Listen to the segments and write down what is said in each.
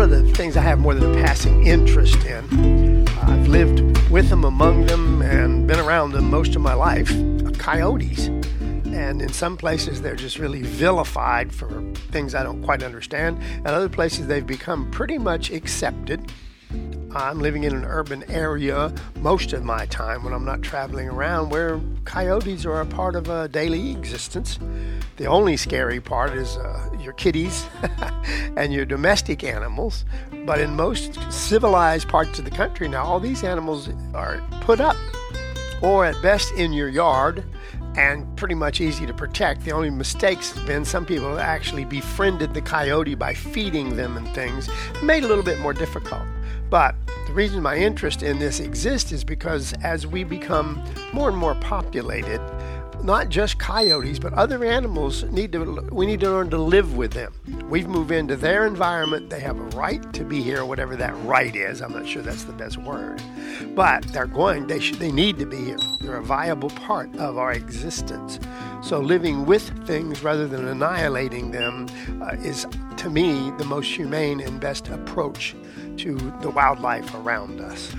one of the things I have more than a passing interest in. I've lived with them, among them, and been around them most of my life. Coyotes. And in some places, they're just really vilified for things I don't quite understand. And other places, they've become pretty much accepted. I'm living in an urban area most of my time when I'm not traveling around where coyotes are a part of a daily existence. The only scary part is uh, your kitties and your domestic animals. But in most civilized parts of the country now, all these animals are put up or at best in your yard and pretty much easy to protect. The only mistakes have been some people have actually befriended the coyote by feeding them and things, made it a little bit more difficult. But the reason my interest in this exists is because as we become more and more populated, not just coyotes, but other animals need to we need to learn to live with them. We've moved into their environment. They have a right to be here, whatever that right is. I'm not sure that's the best word. But they're going, they should they need to be here. They're a viable part of our existence. So living with things rather than annihilating them uh, is to me the most humane and best approach to the wildlife around us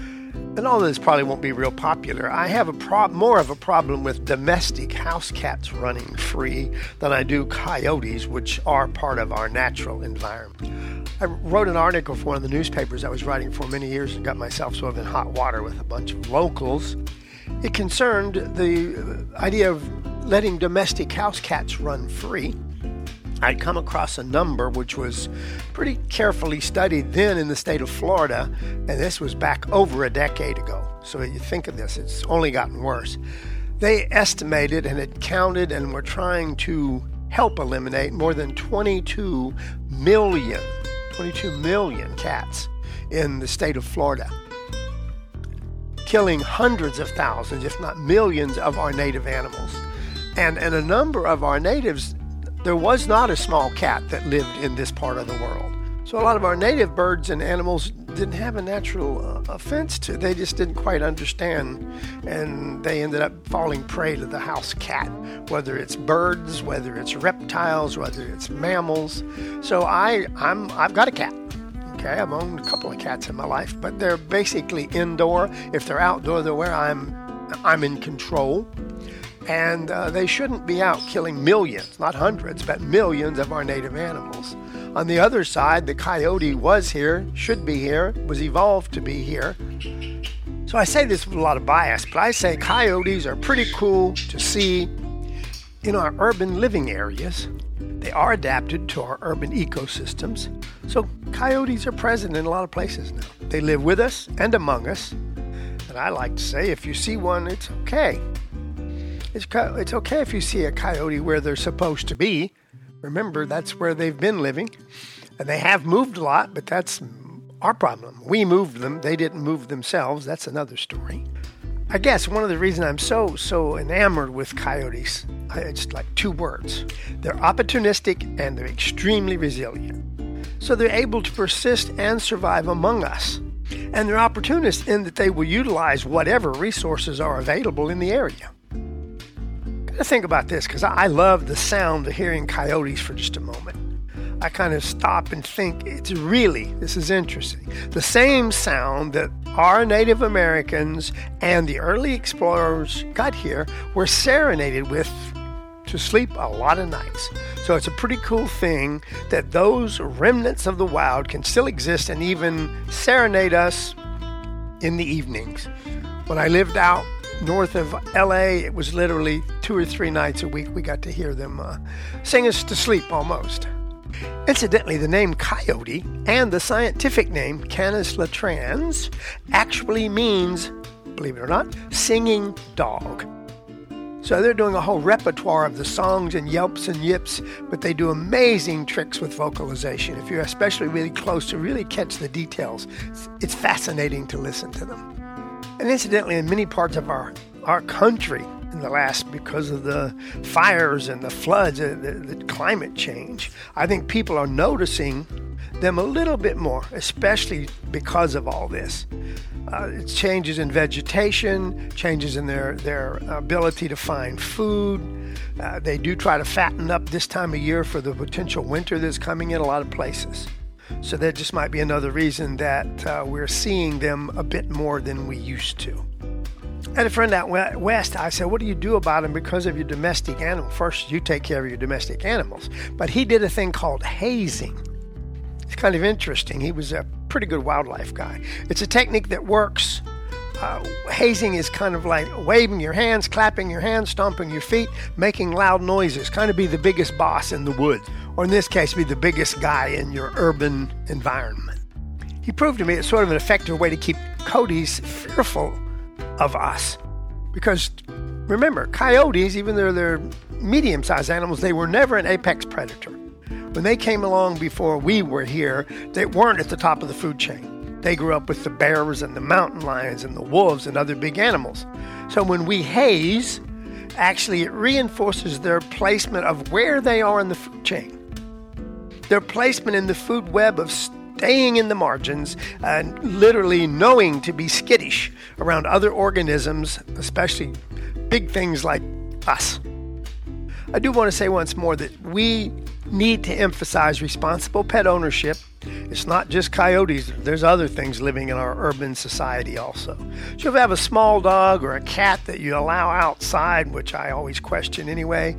and although this probably won't be real popular, I have a more of a problem with domestic house cats running free than I do coyotes, which are part of our natural environment. I wrote an article for one of the newspapers I was writing for many years and got myself sort of in hot water with a bunch of locals. It concerned the idea of letting domestic house cats run free I'd come across a number which was pretty carefully studied then in the state of Florida, and this was back over a decade ago. So you think of this, it's only gotten worse. They estimated and had counted and were trying to help eliminate more than 22 million, 22 million cats in the state of Florida, killing hundreds of thousands, if not millions, of our native animals. And, and a number of our natives there was not a small cat that lived in this part of the world. So a lot of our native birds and animals didn't have a natural uh, offense to. They just didn't quite understand, and they ended up falling prey to the house cat, whether it's birds, whether it's reptiles, whether it's mammals. So I, I'm, I've got a cat. Okay, I've owned a couple of cats in my life, but they're basically indoor. If they're outdoor, they're where I'm, I'm in control and uh, they shouldn't be out killing millions, not hundreds, but millions of our native animals. On the other side, the coyote was here, should be here, was evolved to be here. So I say this with a lot of bias, but I say coyotes are pretty cool to see in our urban living areas. They are adapted to our urban ecosystems. So coyotes are present in a lot of places now. They live with us and among us. And I like to say if you see one, it's okay. It's, it's okay if you see a coyote where they're supposed to be. Remember, that's where they've been living. And they have moved a lot, but that's our problem. We moved them, they didn't move themselves. That's another story. I guess one of the reasons I'm so, so enamored with coyotes, it's like two words. They're opportunistic and they're extremely resilient. So they're able to persist and survive among us. And they're opportunists in that they will utilize whatever resources are available in the area think about this because I love the sound of hearing coyotes for just a moment. I kind of stop and think it's really, this is interesting, the same sound that our Native Americans and the early explorers got here were serenaded with to sleep a lot of nights. So it's a pretty cool thing that those remnants of the wild can still exist and even serenade us in the evenings. When I lived out north of LA, it was literally two or three nights a week we got to hear them uh, sing us to sleep almost. Incidentally, the name coyote and the scientific name Canis latrans actually means, believe it or not, singing dog. So they're doing a whole repertoire of the songs and yelps and yips, but they do amazing tricks with vocalization. If you're especially really close to really catch the details, it's fascinating to listen to them. And incidentally, in many parts of our, our country, in the last because of the fires and the floods, and uh, the, the, climate change. I think people are noticing them a little bit more, especially because of all this. Uh, it's changes in vegetation, changes in their, their ability to find food. Uh, they do try to fatten up this time of year for the potential winter that's coming in a lot of places. So that just might be another reason that uh, we're seeing them a bit more than we used to. I had a friend out west. I said, What do you do about them because of your domestic animal? First, you take care of your domestic animals. But he did a thing called hazing. It's kind of interesting. He was a pretty good wildlife guy. It's a technique that works. Uh, hazing is kind of like waving your hands, clapping your hands, stomping your feet, making loud noises, kind of be the biggest boss in the woods, or in this case, be the biggest guy in your urban environment. He proved to me it's sort of an effective way to keep coyotes fearful of us. Because remember, coyotes, even though they're medium sized animals, they were never an apex predator. When they came along before we were here, they weren't at the top of the food chain. They grew up with the bears and the mountain lions and the wolves and other big animals. So when we haze, actually it reinforces their placement of where they are in the food chain. Their placement in the food web of staying in the margins and literally knowing to be skittish around other organisms, especially big things like us. I do want to say once more that we need to emphasize responsible pet ownership. It's not just coyotes, there's other things living in our urban society also. So if you have a small dog or a cat that you allow outside, which I always question anyway,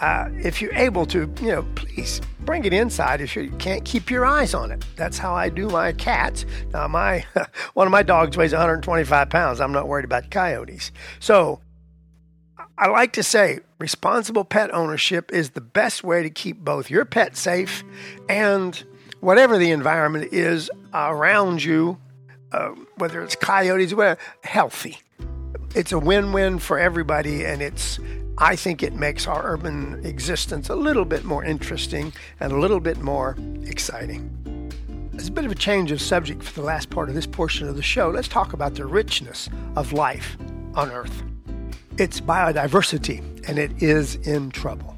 uh, if you're able to, you know, please bring it inside if you can't keep your eyes on it. That's how I do my cats. Now, my one of my dogs weighs 125 pounds. I'm not worried about coyotes. So, I like to say responsible pet ownership is the best way to keep both your pet safe and whatever the environment is around you, uh, whether it's coyotes, whatever, healthy. It's a win-win for everybody, and it's I think it makes our urban existence a little bit more interesting and a little bit more exciting. As a bit of a change of subject for the last part of this portion of the show, let's talk about the richness of life on Earth. It's biodiversity, and it is in trouble.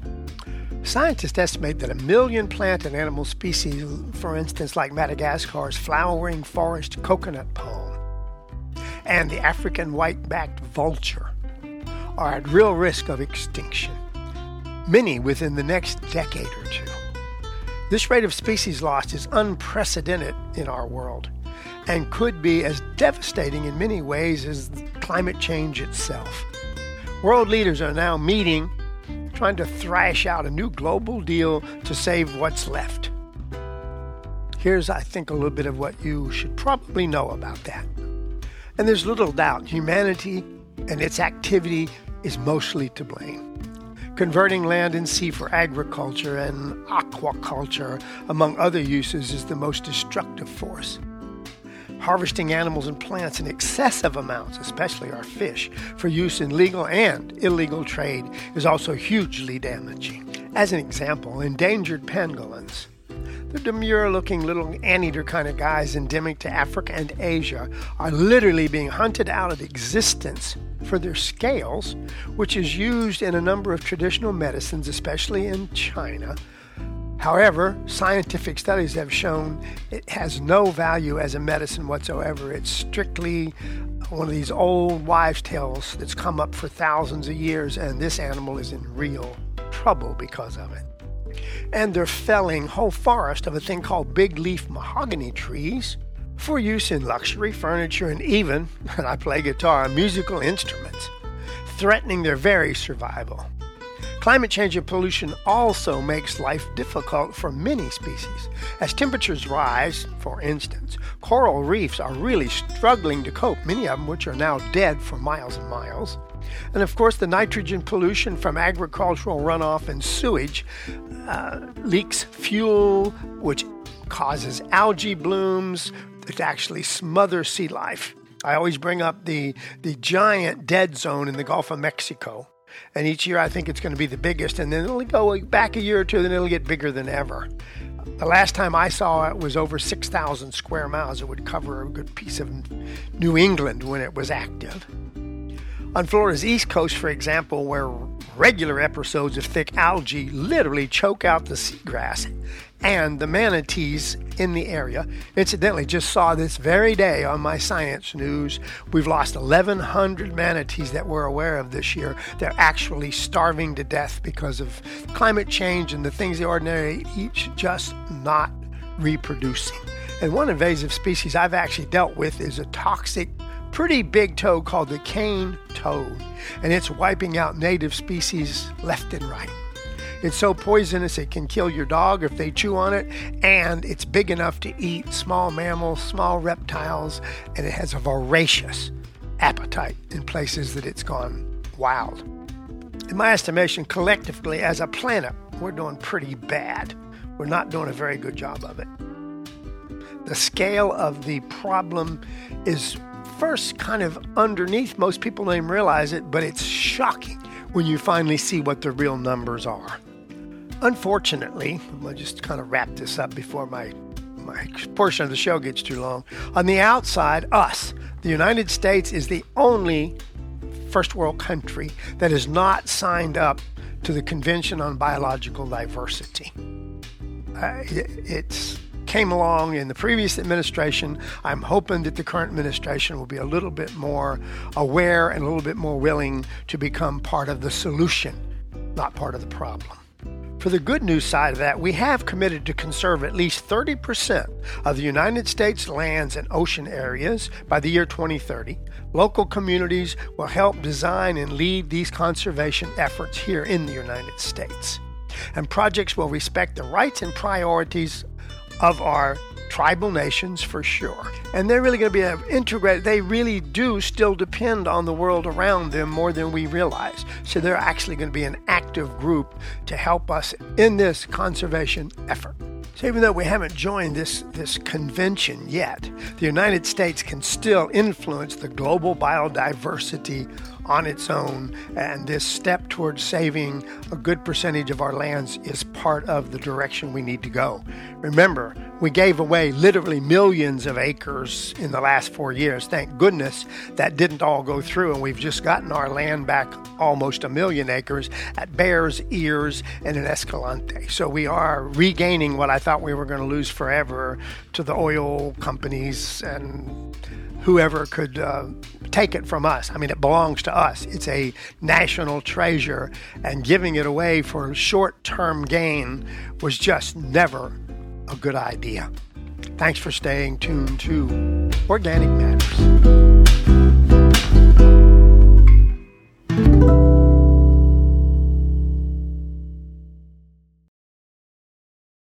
Scientists estimate that a million plant and animal species, for instance, like Madagascar's flowering forest coconut palm and the African white backed vulture, are at real risk of extinction, many within the next decade or two. This rate of species loss is unprecedented in our world and could be as devastating in many ways as climate change itself. World leaders are now meeting, trying to thrash out a new global deal to save what's left. Here's, I think, a little bit of what you should probably know about that. And there's little doubt humanity and its activity is mostly to blame. Converting land and sea for agriculture and aquaculture, among other uses, is the most destructive force. Harvesting animals and plants in excessive amounts, especially our fish, for use in legal and illegal trade is also hugely damaging. As an example, endangered pangolins the demure looking little anteater kind of guys endemic to Africa and Asia are literally being hunted out of existence for their scales, which is used in a number of traditional medicines, especially in China. However, scientific studies have shown it has no value as a medicine whatsoever. It's strictly one of these old wives' tales that's come up for thousands of years, and this animal is in real trouble because of it and they're felling whole forests of a thing called big leaf mahogany trees for use in luxury furniture and even, and I play guitar, musical instruments, threatening their very survival. Climate change and pollution also makes life difficult for many species. As temperatures rise, for instance, coral reefs are really struggling to cope, many of them which are now dead for miles and miles. And of course, the nitrogen pollution from agricultural runoff and sewage uh, leaks fuel, which causes algae blooms that actually smother sea life. I always bring up the, the giant dead zone in the Gulf of Mexico and each year I think it's going to be the biggest, and then it'll go back a year or two, then it'll get bigger than ever. The last time I saw it was over 6,000 square miles. It would cover a good piece of New England when it was active. On Florida's east coast, for example, where regular episodes of thick algae literally choke out the seagrass and the manatees in the area. Incidentally, just saw this very day on my science news. We've lost 1,100 manatees that we're aware of this year. They're actually starving to death because of climate change and the things they ordinarily eat just not reproducing. And one invasive species I've actually dealt with is a toxic, pretty big toad called the cane toad, and it's wiping out native species left and right. It's so poisonous it can kill your dog if they chew on it, and it's big enough to eat small mammals, small reptiles, and it has a voracious appetite in places that it's gone wild. In my estimation, collectively as a planet, we're doing pretty bad. We're not doing a very good job of it. The scale of the problem is first kind of underneath. Most people don't even realize it, but it's shocking when you finally see what the real numbers are. Unfortunately, I'll just kind of wrap this up before my my portion of the show gets too long. On the outside, us, the United States is the only first world country that has not signed up to the Convention on Biological Diversity. Uh, it, it's came along in the previous administration. I'm hoping that the current administration will be a little bit more aware and a little bit more willing to become part of the solution, not part of the problem. For the good news side of that, we have committed to conserve at least 30% of the United States lands and ocean areas by the year 2030. Local communities will help design and lead these conservation efforts here in the United States. And projects will respect the rights and priorities of our tribal nations for sure. And they're really going to be integrated. They really do still depend on the world around them more than we realize. So they're actually going to be an active group to help us in this conservation effort. So even though we haven't joined this, this convention yet, the United States can still influence the global biodiversity on its own. And this step towards saving a good percentage of our lands is part of the direction we need to go. Remember, we gave away literally millions of acres in the last four years. Thank goodness that didn't all go through, and we've just gotten our land back almost a million acres at Bears Ears and in Escalante. So we are regaining what I thought we were going to lose forever to the oil companies and whoever could uh, take it from us. I mean, it belongs to us. It's a national treasure, and giving it away for short term gain was just never a good idea. Thanks for staying tuned to Organic Matters.